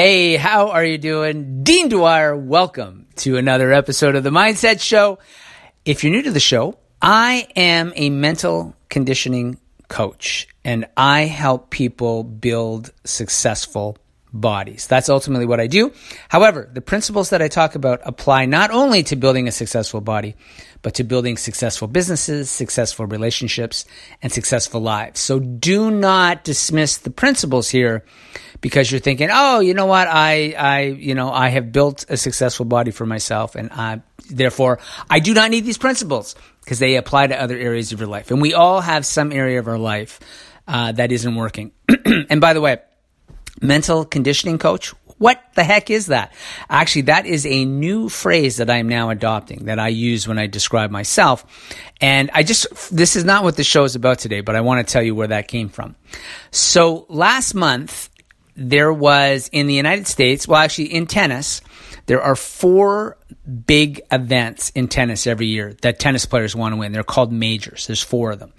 Hey, how are you doing? Dean Dwyer, welcome to another episode of the Mindset Show. If you're new to the show, I am a mental conditioning coach and I help people build successful bodies. That's ultimately what I do. However, the principles that I talk about apply not only to building a successful body, but to building successful businesses, successful relationships, and successful lives. So do not dismiss the principles here because you're thinking, oh, you know what? I, I, you know, I have built a successful body for myself and I, therefore I do not need these principles because they apply to other areas of your life. And we all have some area of our life uh, that isn't working. and by the way, mental conditioning coach. What the heck is that? Actually, that is a new phrase that I am now adopting that I use when I describe myself. And I just, this is not what the show is about today, but I want to tell you where that came from. So last month, there was in the United States, well, actually in tennis, there are four big events in tennis every year that tennis players want to win. They're called majors. There's four of them.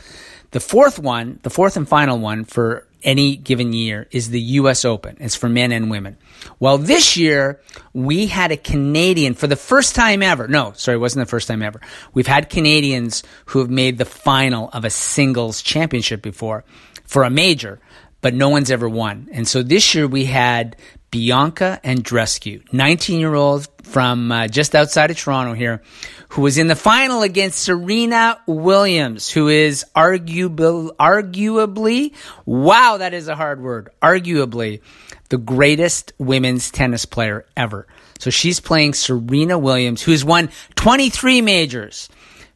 The fourth one, the fourth and final one for any given year is the US Open. It's for men and women. Well, this year we had a Canadian for the first time ever. No, sorry, it wasn't the first time ever. We've had Canadians who have made the final of a singles championship before for a major, but no one's ever won. And so this year we had Bianca Andreescu, 19 year old from uh, just outside of Toronto here, who was in the final against Serena Williams, who is arguably, arguably, wow, that is a hard word, arguably the greatest women's tennis player ever. So she's playing Serena Williams, who's won 23 majors.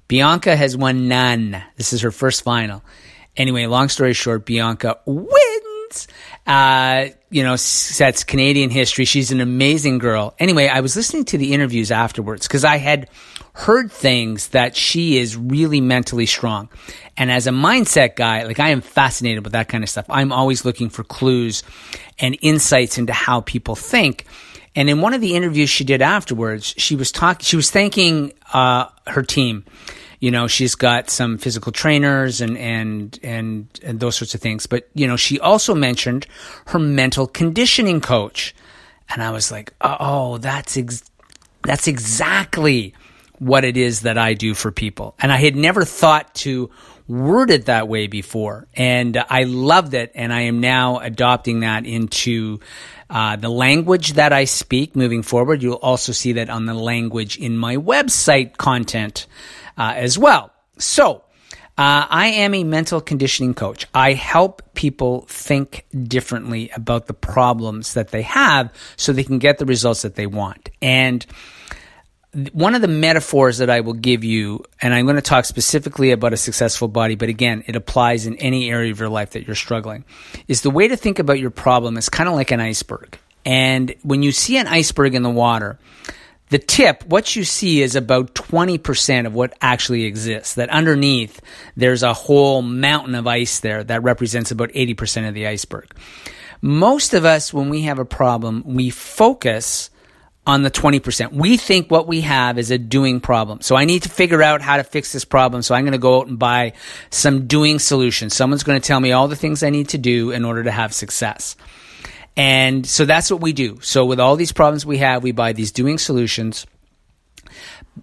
Bianca has won none. This is her first final. Anyway, long story short, Bianca wins. Uh, you know, sets Canadian history. She's an amazing girl. Anyway, I was listening to the interviews afterwards because I had heard things that she is really mentally strong. And as a mindset guy, like I am fascinated with that kind of stuff. I'm always looking for clues and insights into how people think. And in one of the interviews she did afterwards, she was talking, she was thanking, uh, her team. You know, she's got some physical trainers and, and, and, and those sorts of things. But, you know, she also mentioned her mental conditioning coach. And I was like, oh, that's, ex- that's exactly what it is that I do for people. And I had never thought to word it that way before. And I loved it. And I am now adopting that into uh, the language that I speak moving forward. You'll also see that on the language in my website content uh, as well. So, uh, I am a mental conditioning coach. I help people think differently about the problems that they have so they can get the results that they want. And one of the metaphors that I will give you, and I'm going to talk specifically about a successful body, but again, it applies in any area of your life that you're struggling, is the way to think about your problem is kind of like an iceberg. And when you see an iceberg in the water, the tip, what you see is about 20% of what actually exists. That underneath, there's a whole mountain of ice there that represents about 80% of the iceberg. Most of us, when we have a problem, we focus on the 20%. We think what we have is a doing problem. So I need to figure out how to fix this problem. So I'm going to go out and buy some doing solutions. Someone's going to tell me all the things I need to do in order to have success. And so that's what we do. So with all these problems we have, we buy these doing solutions,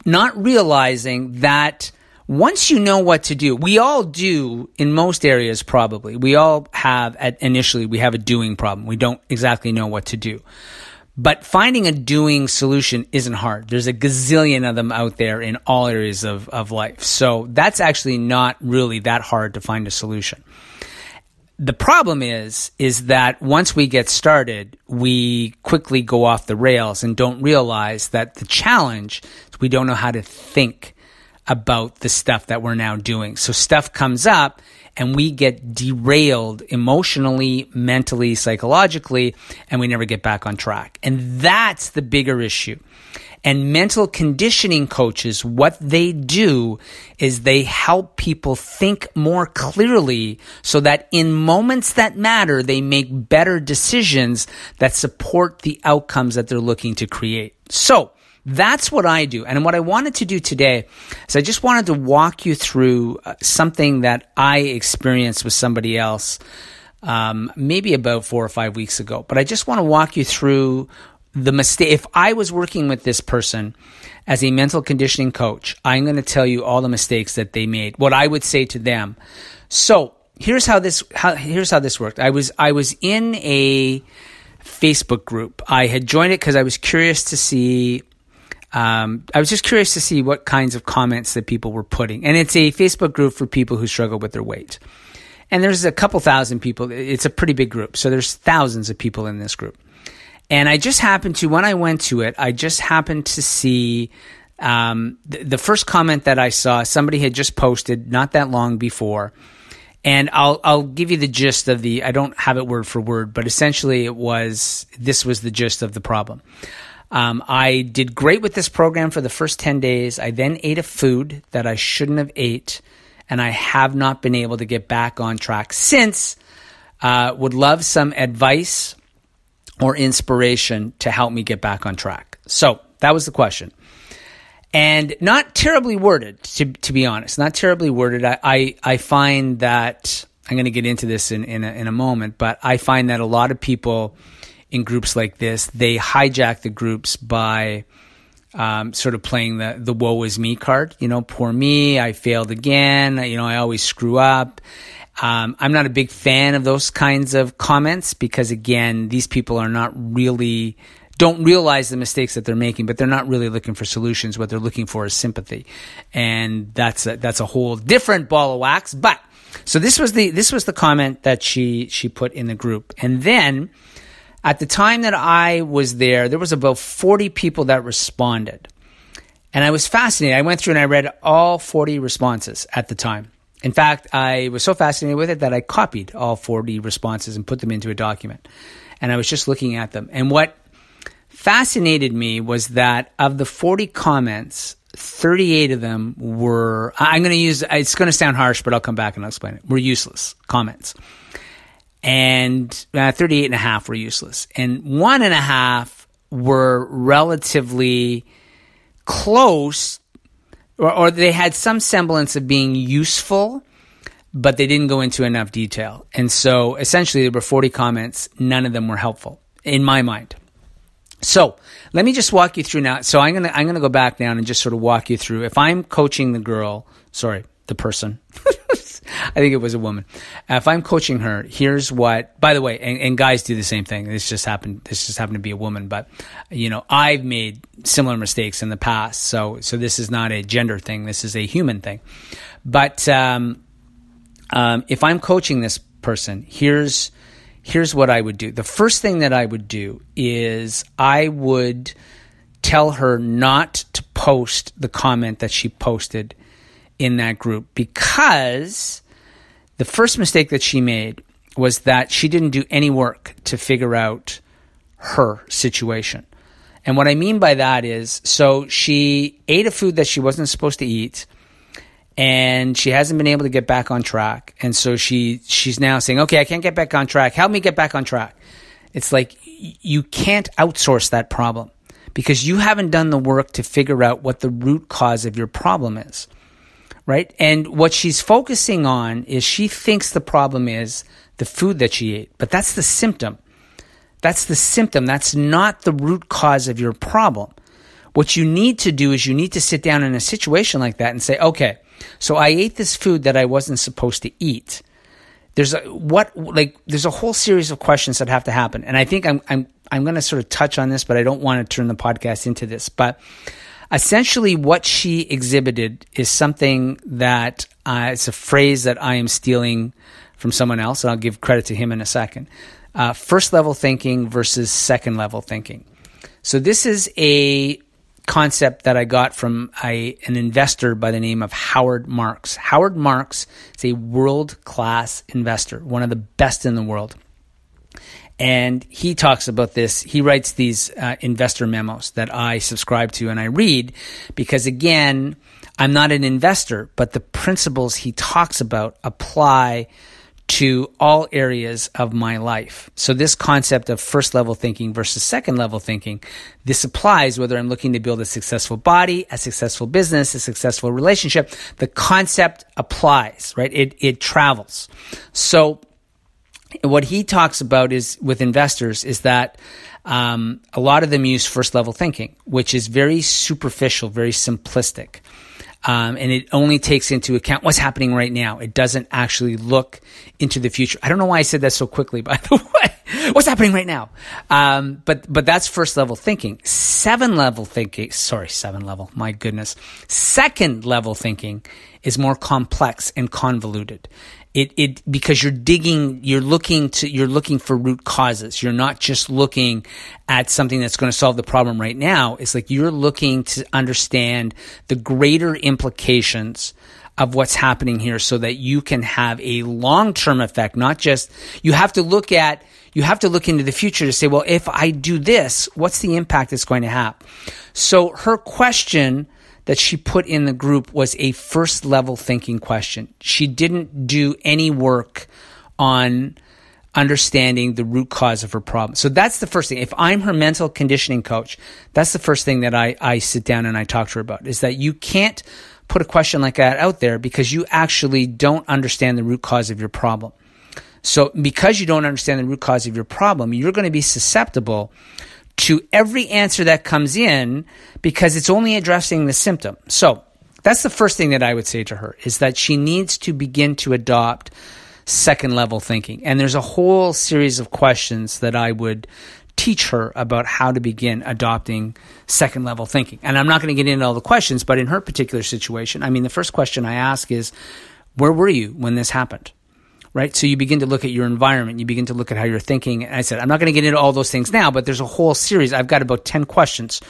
not realizing that once you know what to do, we all do in most areas probably. We all have at initially we have a doing problem. We don't exactly know what to do. But finding a doing solution isn't hard. There's a gazillion of them out there in all areas of, of life. So that's actually not really that hard to find a solution. The problem is, is that once we get started, we quickly go off the rails and don't realize that the challenge is we don't know how to think about the stuff that we're now doing. So stuff comes up and we get derailed emotionally, mentally, psychologically, and we never get back on track. And that's the bigger issue. And mental conditioning coaches, what they do is they help people think more clearly so that in moments that matter, they make better decisions that support the outcomes that they're looking to create. So, that's what I do. And what I wanted to do today is I just wanted to walk you through uh, something that I experienced with somebody else um, maybe about four or five weeks ago. But I just want to walk you through the mistake. If I was working with this person as a mental conditioning coach, I'm going to tell you all the mistakes that they made. What I would say to them. So here's how this how, here's how this worked. I was I was in a Facebook group. I had joined it because I was curious to see. Um, I was just curious to see what kinds of comments that people were putting, and it's a Facebook group for people who struggle with their weight. And there's a couple thousand people. It's a pretty big group, so there's thousands of people in this group. And I just happened to when I went to it, I just happened to see um, the, the first comment that I saw. Somebody had just posted not that long before and I'll I'll give you the gist of the I don't have it word for word, but essentially it was this was the gist of the problem. Um, I did great with this program for the first 10 days. I then ate a food that I shouldn't have ate, and I have not been able to get back on track since. Uh, would love some advice or inspiration to help me get back on track. So that was the question and not terribly worded, to, to be honest. Not terribly worded. I, I, I find that I'm going to get into this in, in a, in a moment, but I find that a lot of people in groups like this, they hijack the groups by um, sort of playing the, the woe is me card. You know, poor me, I failed again. You know, I always screw up. Um, I'm not a big fan of those kinds of comments because, again, these people are not really don't realize the mistakes that they're making, but they're not really looking for solutions. What they're looking for is sympathy, and that's a, that's a whole different ball of wax. But so this was the this was the comment that she she put in the group, and then at the time that I was there, there was about forty people that responded, and I was fascinated. I went through and I read all forty responses at the time. In fact, I was so fascinated with it that I copied all 40 responses and put them into a document. And I was just looking at them. And what fascinated me was that of the 40 comments, 38 of them were, I'm going to use, it's going to sound harsh, but I'll come back and I'll explain it, were useless comments. And uh, 38 and a half were useless. And one and a half were relatively close, or, or they had some semblance of being useful, but they didn't go into enough detail. And so essentially there were 40 comments, none of them were helpful in my mind. So let me just walk you through now. So I'm gonna I'm gonna go back down and just sort of walk you through. If I'm coaching the girl, sorry, the person. I think it was a woman. Uh, if I'm coaching her, here's what. By the way, and, and, guys do the same thing. This just happened. This just happened to be a woman, but you know, I've made similar mistakes in the past. So, so this is not a gender thing. This is a human thing. But um, um, if I'm coaching this person, here's here's what I would do. The first thing that I would do is I would tell her not to post the comment that she posted in that group because the first mistake that she made was that she didn't do any work to figure out her situation. And what I mean by that is so she ate a food that she wasn't supposed to eat and she hasn't been able to get back on track. And so she she's now saying, "Okay, I can't get back on track. Help me get back on track." It's like you can't outsource that problem because you haven't done the work to figure out what the root cause of your problem is. Right? And what she's focusing on is she thinks the problem is the food that she ate, but that's the symptom. That's the symptom. That's not the root cause of your problem. What you need to do is you need to sit down in a situation like that and say, okay, so I ate this food that I wasn't supposed to eat. There's a what like there's a whole series of questions that have to happen, and I think I'm I'm I'm going to sort of touch on this, but I don't want to turn the podcast into this. But essentially, what she exhibited is something that uh, it's a phrase that I am stealing from someone else, and I'll give credit to him in a second. Uh, first level thinking versus second level thinking. So this is a concept that I got from a, an investor by the name of Howard Marks. Howard Marks is a world class investor, one of the best in the world. And he talks about this. He writes these uh, investor memos that I subscribe to and I read because, again, I'm not an investor, but the principles he talks about apply to all areas of my life. So this concept of first level thinking versus second level thinking, this applies whether I'm looking to build a successful body, a successful business, a successful relationship. The concept applies, right? It, it travels. So what he talks about is with investors is that um, a lot of them use first level thinking, which is very superficial, very simplistic. Um, and it only takes into account what's happening right now. It doesn't actually look into the future. I don't know why I said that so quickly, by the way. what's happening right now? Um, but but that's first level thinking. Seven level thinking. Sorry, seven level. My goodness. Second level thinking is more complex and convoluted. It it because you're digging you're looking to you're looking for root causes. You're not just looking at something that's going to solve the problem right now. It's like you're looking to understand the greater implications of what's happening here so that you can have a long-term effect not just you have to look at you have to look into the future to say well if i do this what's the impact it's going to have? So her question that she put in the group was a first level thinking question. She didn't do any work on understanding the root cause of her problem. So that's the first thing. If I'm her mental conditioning coach, that's the first thing that I, I sit down and I talk to her about is that you can't put a question like that out there because you actually don't understand the root cause of your problem. So because you don't understand the root cause of your problem, you're going to be susceptible to every answer that comes in because it's only addressing the symptom. So that's the first thing that I would say to her is that she needs to begin to adopt second level thinking. And there's a whole series of questions that I would teach her about how to begin adopting second level thinking. And I'm not going to get into all the questions, but in her particular situation, I mean, the first question I ask is, where were you when this happened? Right? So you begin to look at your environment, you begin to look at how you're thinking. And I said, I'm not going to get into all those things now, but there's a whole series. I've got about 10 questions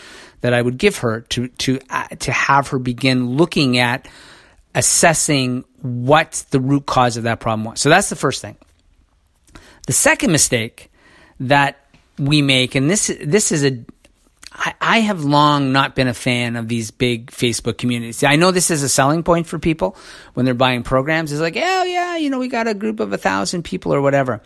that I would give her to, to, uh, to have her begin looking at assessing what the root cause of that problem was. So that's the first thing. The second mistake that we make, and this, this is a, I, I have long not been a fan of these big Facebook communities. I know this is a selling point for people when they're buying programs. It's like, oh yeah, you know, we got a group of a thousand people or whatever.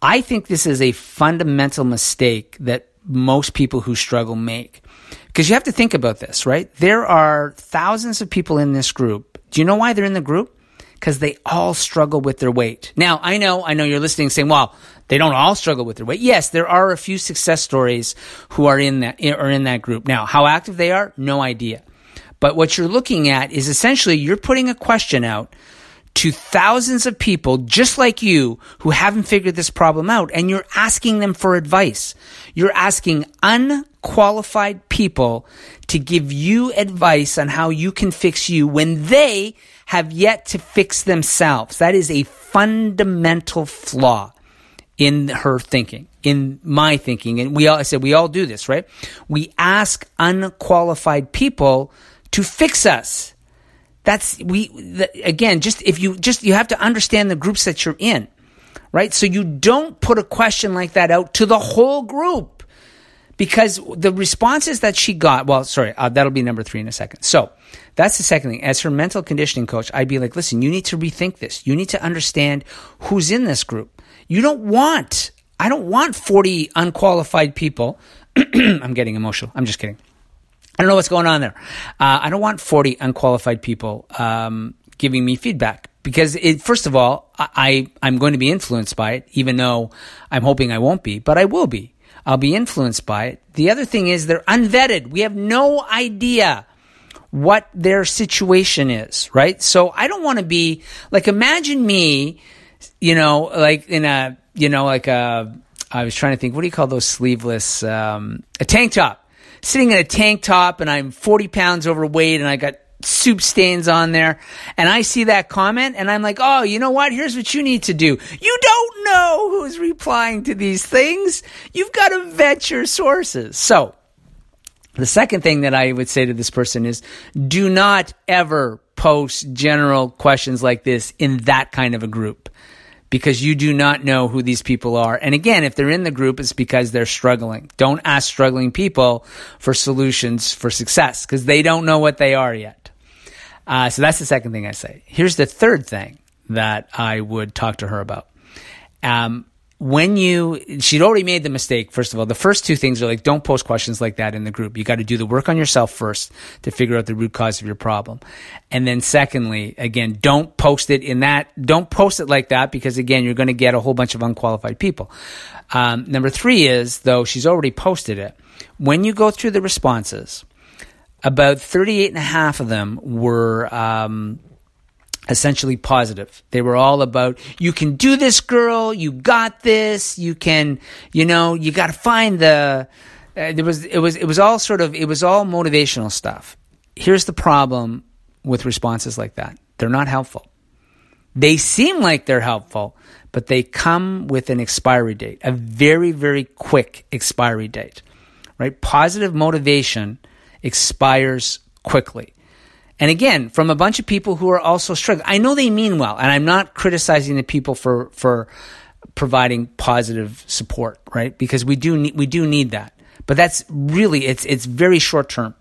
I think this is a fundamental mistake that most people who struggle make. Because you have to think about this, right? There are thousands of people in this group. Do you know why they're in the group? Because they all struggle with their weight. Now, I know, I know you're listening saying, well, they don't all struggle with their weight. Yes, there are a few success stories who are in that eh, are in that group. Now, how active they are, no idea. But what you're looking at is essentially you're putting a question out to thousands of people just like you who haven't figured this problem out and you're asking them for advice. You're asking unqualified people to give you advice on how you can fix you when they have yet to fix themselves. That is a fundamental flaw in her thinking, in my thinking. And we all, I said, we all do this, right? We ask unqualified people to fix us. That's, we, the, again, just if you, just, you have to understand the groups that you're in, right? So you don't put a question like that out to the whole group because the responses that she got, well, sorry, uh, that'll be number three in a second. So that's the second thing. As her mental conditioning coach, I'd be like, listen, you need to rethink this. You need to understand who's in this group. You don't want, I don't want 40 unqualified people. I'm getting emotional. I'm just kidding. I don't know what's going on there. Uh, I don't want 40 unqualified people um, giving me feedback because it, first of all, I, I'm going to be influenced by it, even though I'm hoping I won't be, but I will be. I'll be influenced by it. The other thing is they're unvetted. We have no idea what their situation is, right? So I don't want to be like, imagine me you know, like in a, you know, like a, I was trying to think, what do you call those sleeveless, um, a tank top. Sitting in a tank top and I'm 40 pounds overweight and I got soup stains on there. And I see that comment and I'm like, oh, you know what? Here's what you need to do. You don't know who's replying to these things. You've got to vet your sources. So the second thing that I would say to this person is do not ever post general questions like this in that kind of a group because you do not know who these people are. And again, if they're in the group, it's because they're struggling. Don't ask struggling people for solutions for success because they don't know what they are yet. Uh, so that's the second thing I say. Here's the third thing that I would talk to her about. Um, when you, she'd already made the mistake, first of all. The first two things are like, don't post questions like that in the group. You got to do the work on yourself first to figure out the root cause of your problem. And then secondly, again, don't post it in that, don't post it like that because again, you're going to get a whole bunch of unqualified people. Um, number three is, though she's already posted it, when you go through the responses, about 38 and a half of them were, um, essentially positive. They were all about, you can do this, girl. You got this. You can, you know, you got to find the, uh, there was, it was, it was all sort of, it was all motivational stuff. Here's the problem with responses like that. They're not helpful. They seem like they're helpful, but they come with an expiry date, a very, very quick expiry date, right? Positive motivation expires quickly. And again, from a bunch of people who are also struggling. I know they mean well, and I'm not criticizing the people for for providing positive support, right? Because we do need, we do need that. But that's really it's it's very short term.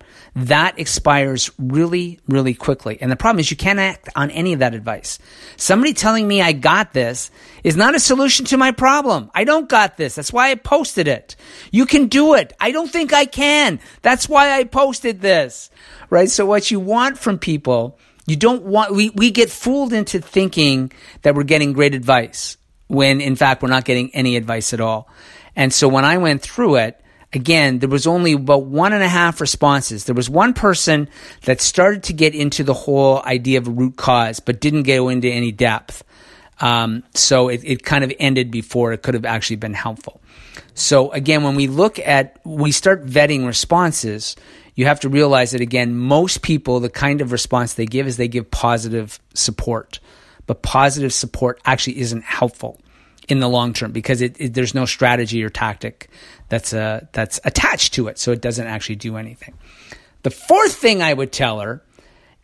That expires really really quickly. And the problem is you can't act on any of that advice. Somebody telling me I got this is not a solution to my problem. I don't got this. That's why I posted it. You can do it. I don't think I can. That's why I posted this right? So what you want from people, you don't want, we, we get fooled into thinking that we're getting great advice when in fact we're not getting any advice at all. And so when I went through it, again, there was only about one and a half responses. There was one person that started to get into the whole idea of a root cause, but didn't go into any depth. Um, so it, it kind of ended before it could have actually been helpful. So again, when we look at, we start vetting responses, you have to realize that again, most people, the kind of response they give is they give positive support. But positive support actually isn't helpful in the long term because it, it, there's no strategy or tactic that's uh, that's attached to it, so it doesn't actually do anything. The fourth thing I would tell her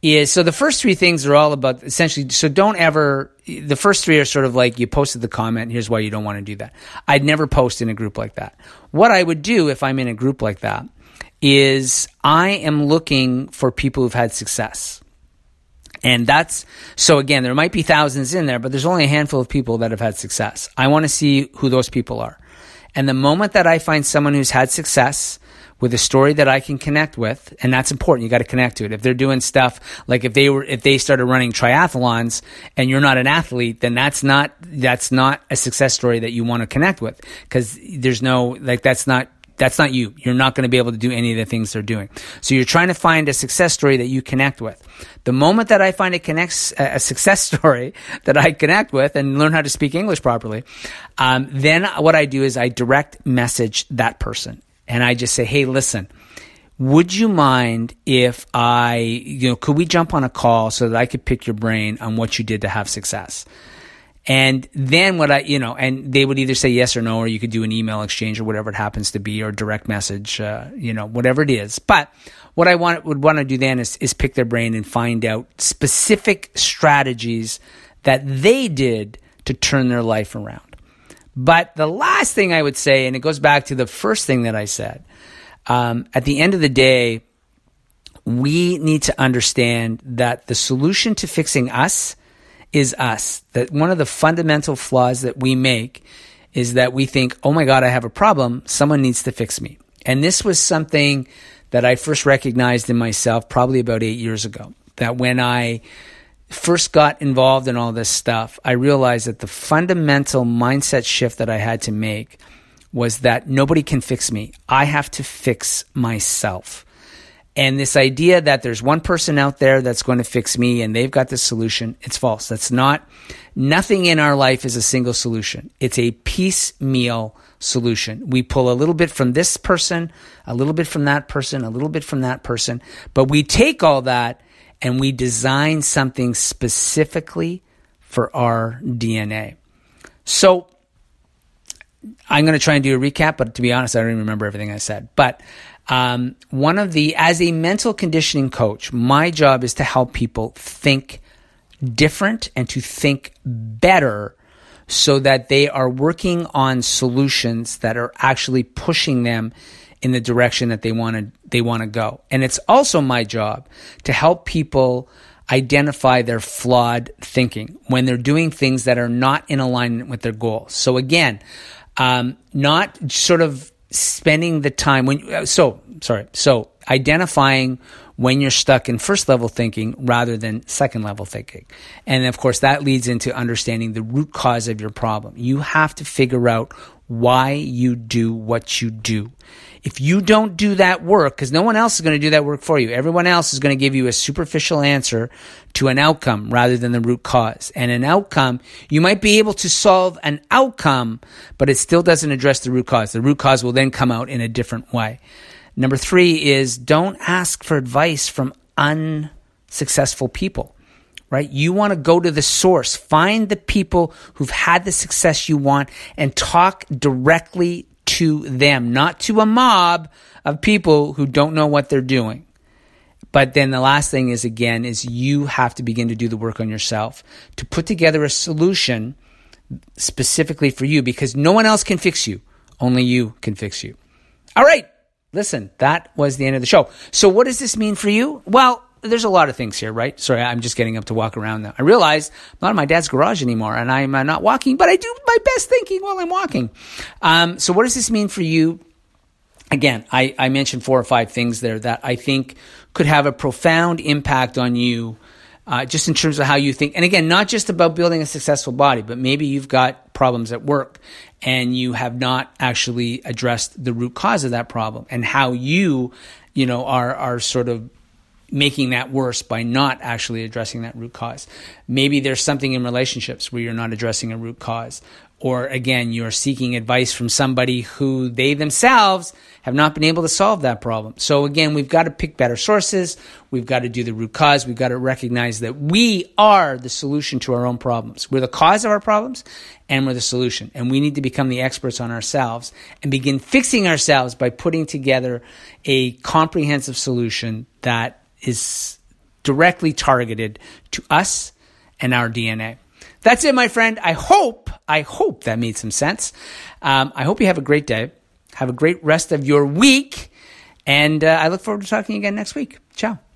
is so the first three things are all about essentially so don't ever the first three are sort of like you posted the comment here's why you don't want to do that i'd never post in a group like that what i would do if i'm in a group like that is I am looking for people who've had success. And that's so again, there might be thousands in there, but there's only a handful of people that have had success. I want to see who those people are. And the moment that I find someone who's had success with a story that I can connect with, and that's important, you got to connect to it. If they're doing stuff like if they were if they started running triathlons and you're not an athlete, then that's not that's not a success story that you want to connect with because there's no like that's not that's not you. You're not going to be able to do any of the things they're doing. So you're trying to find a success story that you connect with. The moment that I find a connects a success story that I connect with and learn how to speak English properly, um, then what I do is I direct message that person and I just say, "Hey, listen." Would you mind if I, you know, could we jump on a call so that I could pick your brain on what you did to have success? And then what I, you know, and they would either say yes or no, or you could do an email exchange or whatever it happens to be, or direct message, uh, you know, whatever it is. But what I want, would want to do then is, is pick their brain and find out specific strategies that they did to turn their life around. But the last thing I would say, and it goes back to the first thing that I said, um, at the end of the day, we need to understand that the solution to fixing us is us. That one of the fundamental flaws that we make is that we think, oh my God, I have a problem. Someone needs to fix me. And this was something that I first recognized in myself probably about eight years ago. That when I first got involved in all this stuff, I realized that the fundamental mindset shift that I had to make was that nobody can fix me. I have to fix myself. And this idea that there's one person out there that's going to fix me and they've got the solution, it's false. That's not, nothing in our life is a single solution. It's a piecemeal solution. We pull a little bit from this person, a little bit from that person, a little bit from that person, but we take all that and we design something specifically for our DNA. So I'm going to try and do a recap, but to be honest, I don't even remember everything I said. But um, one of the, as a mental conditioning coach, my job is to help people think different and to think better so that they are working on solutions that are actually pushing them in the direction that they want to they want to go. And it's also my job to help people identify their flawed thinking when they're doing things that are not in alignment with their goals. So again, um, not sort of spending the time when, uh, so, sorry, so identifying when you're stuck in first level thinking rather than second level thinking. And of course, that leads into understanding the root cause of your problem. You have to figure out why you do what you do. If you don't do that work, because no one else is going to do that work for you, everyone else is going to give you a superficial answer to an outcome rather than the root cause. And an outcome, you might be able to solve an outcome, but it still doesn't address the root cause. The root cause will then come out in a different way. Number three is don't ask for advice from unsuccessful people right? You want to go to the source, find the people who've had the success you want and talk directly to them, not to a mob of people who don't know what they're doing. But then the last thing is again is you have to begin to do the work on yourself to put together a solution specifically for you because no one else can fix you. Only you can fix you. All right. Listen, that was the end of the show. So what does this mean for you? Well, there's a lot of things here, right? Sorry, I'm just getting up to walk around now. I realize I'm not in my dad's garage anymore and I'm uh, not walking, but I do my best thinking while I'm walking. Um, so what does this mean for you? Again, I, I mentioned four or five things there that I think could have a profound impact on you uh, just in terms of how you think. And again, not just about building a successful body, but maybe you've got problems at work and you have not actually addressed the root cause of that problem and how you, you know, are, are sort of making that worse by not actually addressing that root cause. Maybe there's something in relationships where you're not addressing a root cause. Or again, you're seeking advice from somebody who they themselves have not been able to solve that problem. So again, we've got to pick better sources. We've got to do the root cause. We've got to recognize that we are the solution to our own problems. We're the cause of our problems and we're the solution. And we need to become the experts on ourselves and begin fixing ourselves by putting together a comprehensive solution that is directly targeted to us and our DNA. That's it, my friend. I hope, I hope that made some sense. Um, I hope you have a great day. Have a great rest of your week. And uh, I look forward to talking again next week. Ciao.